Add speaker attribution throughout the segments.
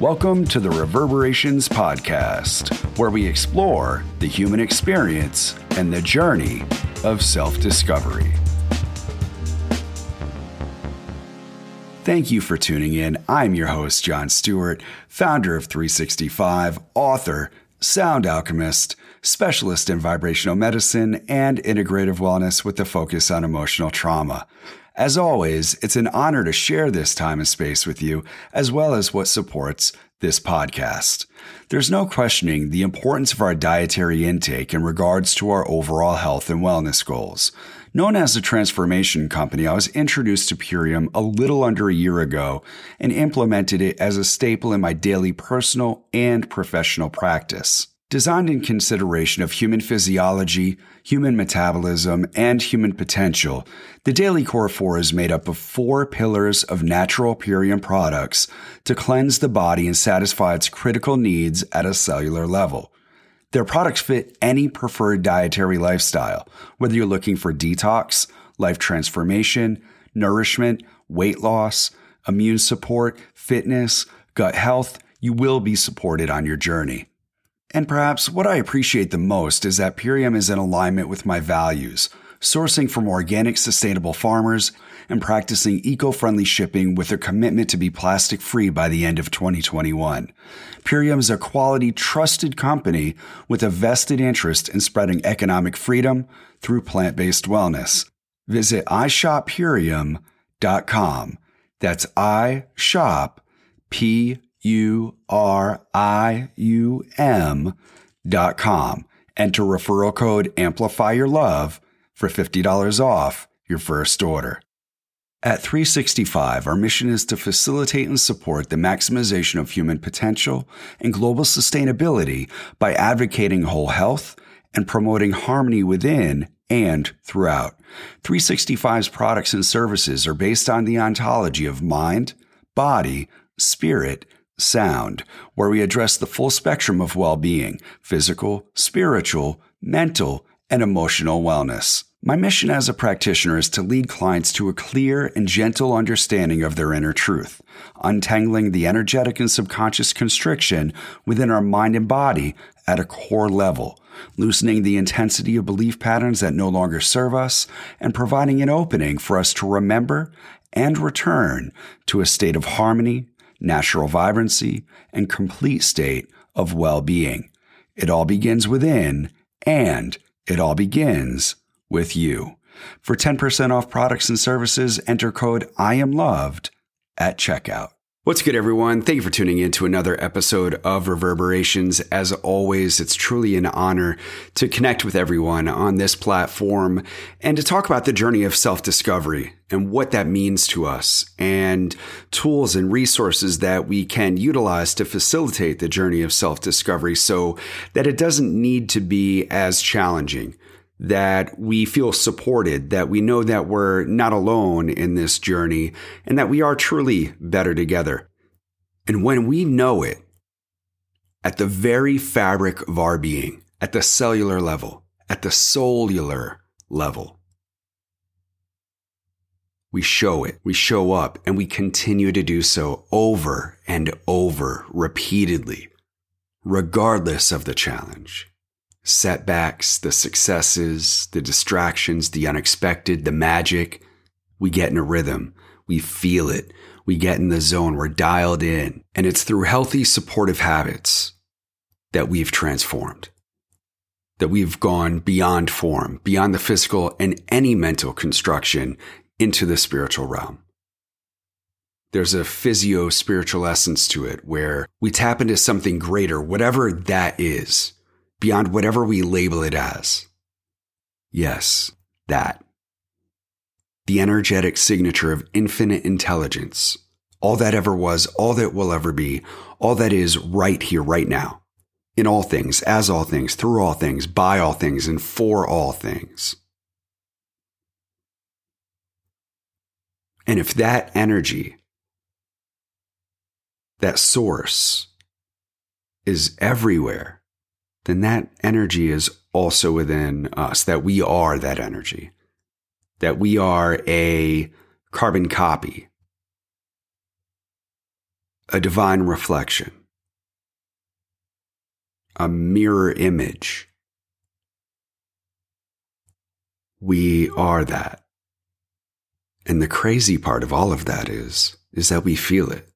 Speaker 1: Welcome to the Reverberations Podcast, where we explore the human experience and the journey of self discovery. Thank you for tuning in. I'm your host, John Stewart, founder of 365, author, sound alchemist, specialist in vibrational medicine, and integrative wellness with a focus on emotional trauma. As always, it's an honor to share this time and space with you, as well as what supports this podcast. There's no questioning the importance of our dietary intake in regards to our overall health and wellness goals. Known as a transformation company, I was introduced to Purium a little under a year ago and implemented it as a staple in my daily personal and professional practice. Designed in consideration of human physiology, human metabolism, and human potential, the Daily Core 4 is made up of four pillars of natural Purium products to cleanse the body and satisfy its critical needs at a cellular level. Their products fit any preferred dietary lifestyle, whether you're looking for detox, life transformation, nourishment, weight loss, immune support, fitness, gut health, you will be supported on your journey. And perhaps what I appreciate the most is that Purium is in alignment with my values, sourcing from organic, sustainable farmers and practicing eco friendly shipping with a commitment to be plastic free by the end of 2021. Purium is a quality, trusted company with a vested interest in spreading economic freedom through plant based wellness. Visit ishoppurium.com. That's I shop P U R I U M dot com. Enter referral code Amplify Your Love for $50 off your first order. At 365, our mission is to facilitate and support the maximization of human potential and global sustainability by advocating whole health and promoting harmony within and throughout. 365's products and services are based on the ontology of mind, body, spirit, sound, where we address the full spectrum of well being physical, spiritual, mental, and emotional wellness. My mission as a practitioner is to lead clients to a clear and gentle understanding of their inner truth, untangling the energetic and subconscious constriction within our mind and body at a core level, loosening the intensity of belief patterns that no longer serve us, and providing an opening for us to remember and return to a state of harmony, natural vibrancy, and complete state of well being. It all begins within, and it all begins with you. For 10% off products and services, enter code I am loved at checkout. What's good, everyone? Thank you for tuning in to another episode of Reverberations. As always, it's truly an honor to connect with everyone on this platform and to talk about the journey of self discovery and what that means to us and tools and resources that we can utilize to facilitate the journey of self discovery so that it doesn't need to be as challenging that we feel supported, that we know that we're not alone in this journey, and that we are truly better together. And when we know it at the very fabric of our being, at the cellular level, at the cellular level, we show it, we show up, and we continue to do so over and over repeatedly, regardless of the challenge setbacks, the successes, the distractions, the unexpected, the magic. We get in a rhythm. We feel it. We get in the zone. We're dialed in. And it's through healthy, supportive habits that we've transformed, that we've gone beyond form, beyond the physical and any mental construction into the spiritual realm. There's a physio spiritual essence to it where we tap into something greater, whatever that is beyond whatever we label it as. Yes, that. The energetic signature of infinite intelligence, all that ever was, all that will ever be, all that is right here, right now, in all things, as all things, through all things, by all things, and for all things. And if that energy, that source, is everywhere, then that energy is also within us, that we are that energy, that we are a carbon copy a divine reflection, a mirror image. We are that. And the crazy part of all of that is, is that we feel it.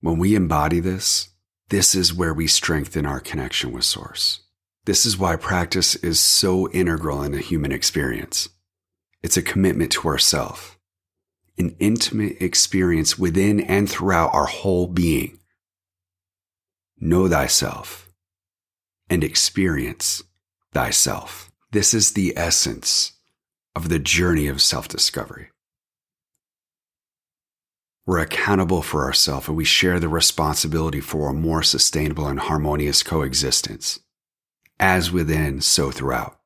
Speaker 1: When we embody this, this is where we strengthen our connection with Source. This is why practice is so integral in a human experience. It's a commitment to ourself, an intimate experience within and throughout our whole being. Know thyself and experience thyself. This is the essence of the journey of self discovery. We're accountable for ourselves and we share the responsibility for a more sustainable and harmonious coexistence. As within, so throughout.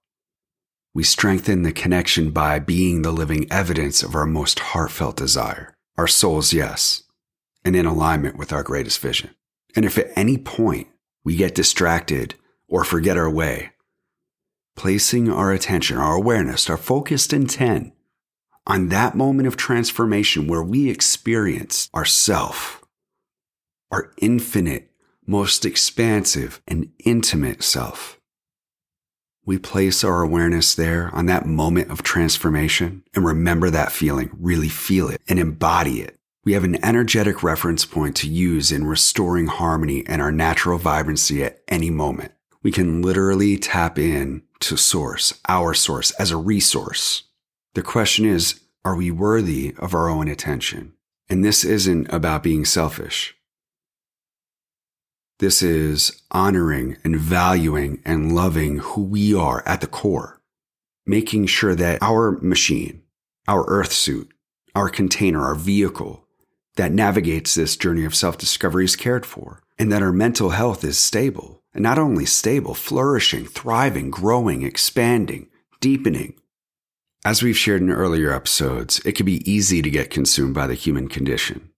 Speaker 1: We strengthen the connection by being the living evidence of our most heartfelt desire, our soul's yes, and in alignment with our greatest vision. And if at any point we get distracted or forget our way, placing our attention, our awareness, our focused intent on that moment of transformation where we experience ourself, our infinite, most expansive and intimate self. We place our awareness there on that moment of transformation and remember that feeling, really feel it and embody it. We have an energetic reference point to use in restoring harmony and our natural vibrancy at any moment. We can literally tap in to source, our source as a resource the question is, are we worthy of our own attention? And this isn't about being selfish. This is honoring and valuing and loving who we are at the core, making sure that our machine, our earth suit, our container, our vehicle that navigates this journey of self discovery is cared for, and that our mental health is stable, and not only stable, flourishing, thriving, growing, expanding, deepening, as we've shared in earlier episodes, it can be easy to get consumed by the human condition.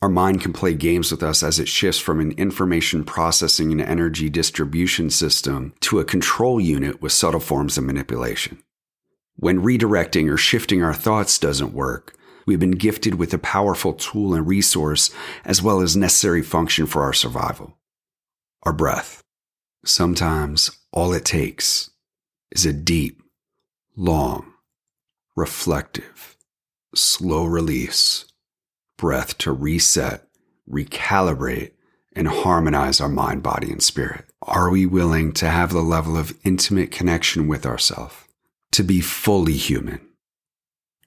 Speaker 1: Our mind can play games with us as it shifts from an information processing and energy distribution system to a control unit with subtle forms of manipulation. When redirecting or shifting our thoughts doesn't work, we've been gifted with a powerful tool and resource as well as necessary function for our survival our breath. Sometimes all it takes is a deep, long, reflective, slow release, breath to reset, recalibrate, and harmonize our mind, body, and spirit? Are we willing to have the level of intimate connection with ourselves, to be fully human,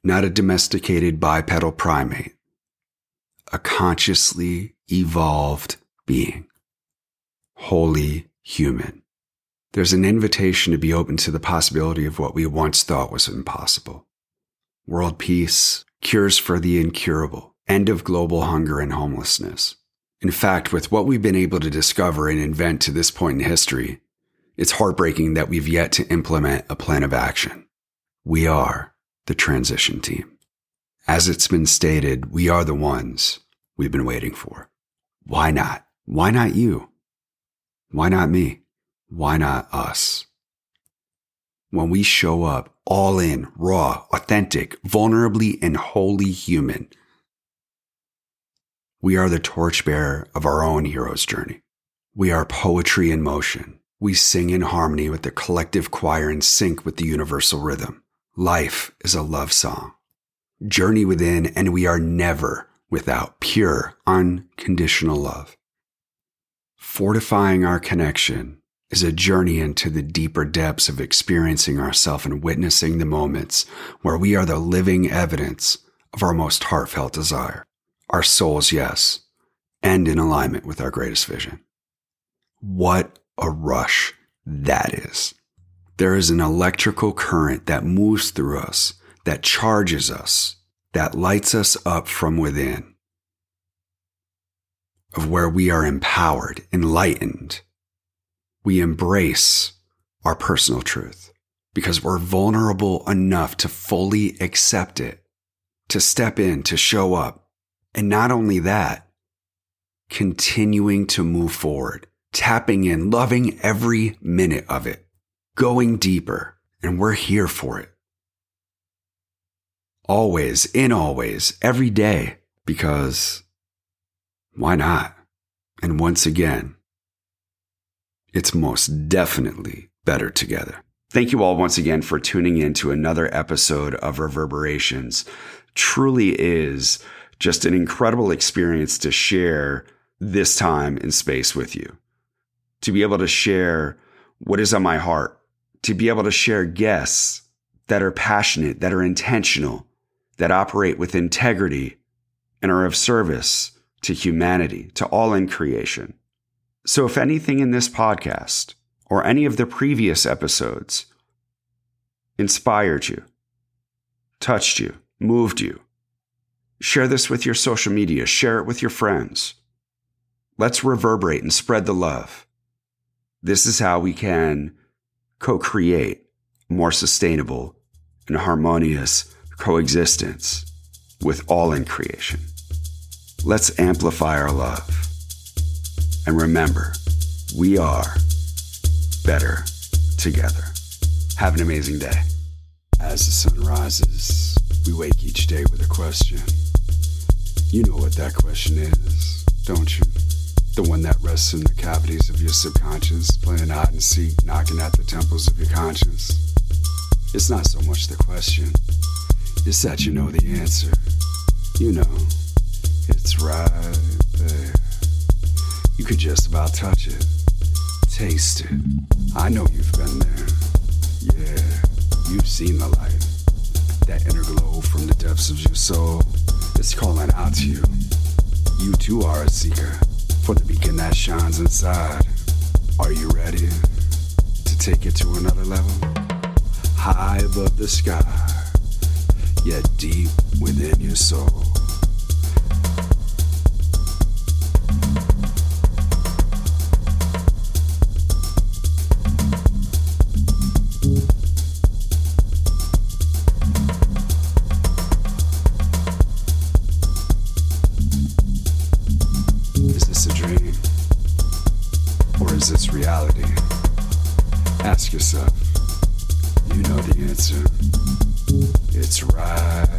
Speaker 1: not a domesticated bipedal primate, a consciously evolved being, wholly human? There's an invitation to be open to the possibility of what we once thought was impossible world peace, cures for the incurable, end of global hunger and homelessness. In fact, with what we've been able to discover and invent to this point in history, it's heartbreaking that we've yet to implement a plan of action. We are the transition team. As it's been stated, we are the ones we've been waiting for. Why not? Why not you? Why not me? Why not us? When we show up all in, raw, authentic, vulnerably, and wholly human. We are the torchbearer of our own hero's journey. We are poetry in motion. We sing in harmony with the collective choir in sync with the universal rhythm. Life is a love song. Journey within, and we are never without pure, unconditional love. Fortifying our connection is a journey into the deeper depths of experiencing ourselves and witnessing the moments where we are the living evidence of our most heartfelt desire, our soul's yes, and in alignment with our greatest vision. What a rush that is. There is an electrical current that moves through us, that charges us, that lights us up from within, of where we are empowered, enlightened, we embrace our personal truth because we're vulnerable enough to fully accept it, to step in, to show up. And not only that, continuing to move forward, tapping in, loving every minute of it, going deeper, and we're here for it. Always, in always, every day, because Why not? And once again, it's most definitely better together. Thank you all once again for tuning in to another episode of Reverberations. Truly is just an incredible experience to share this time and space with you. To be able to share what is on my heart, to be able to share guests that are passionate, that are intentional, that operate with integrity and are of service to humanity, to all in creation. So, if anything in this podcast or any of the previous episodes inspired you, touched you, moved you, share this with your social media, share it with your friends. Let's reverberate and spread the love. This is how we can co create more sustainable and harmonious coexistence with all in creation. Let's amplify our love. And remember, we are better together. Have an amazing day. As the sun rises, we wake each day with a question. You know what that question is, don't you? The one that rests in the cavities of your subconscious, playing hide and seek, knocking at the temples of your conscience. It's not so much the question, it's that you know the answer. You know, it's right there. You could just about touch it, taste it. I know you've been there. Yeah, you've seen the light. That inner glow from the depths of your soul is calling out to you. You too are a seeker for the beacon that shines inside. Are you ready to take it to another level? High above the sky, yet deep within your soul. Ask yourself. You know the answer. It's right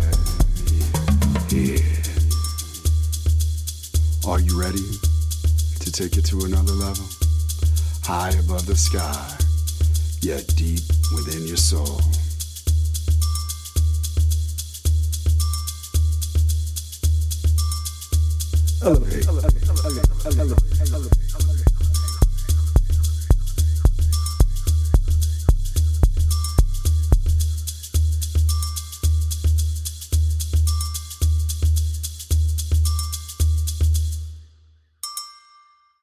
Speaker 1: here. Are you ready to take it to another level? High above the sky, yet deep within your soul. Elevate. Elevate. Elevate. Elevate. Elevate.